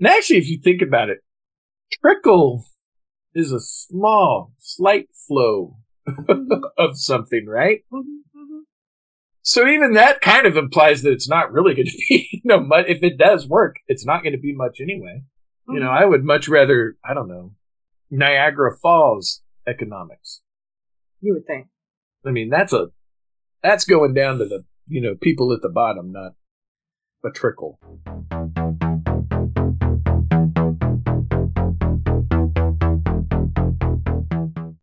And actually, if you think about it, trickle is a small, slight flow mm-hmm. of something, right? Mm-hmm, mm-hmm. So even that kind of implies that it's not really going to be, you know, much, if it does work, it's not going to be much anyway. You know, I would much rather, I don't know, Niagara Falls economics. You would think. I mean, that's a, that's going down to the, you know, people at the bottom, not a trickle.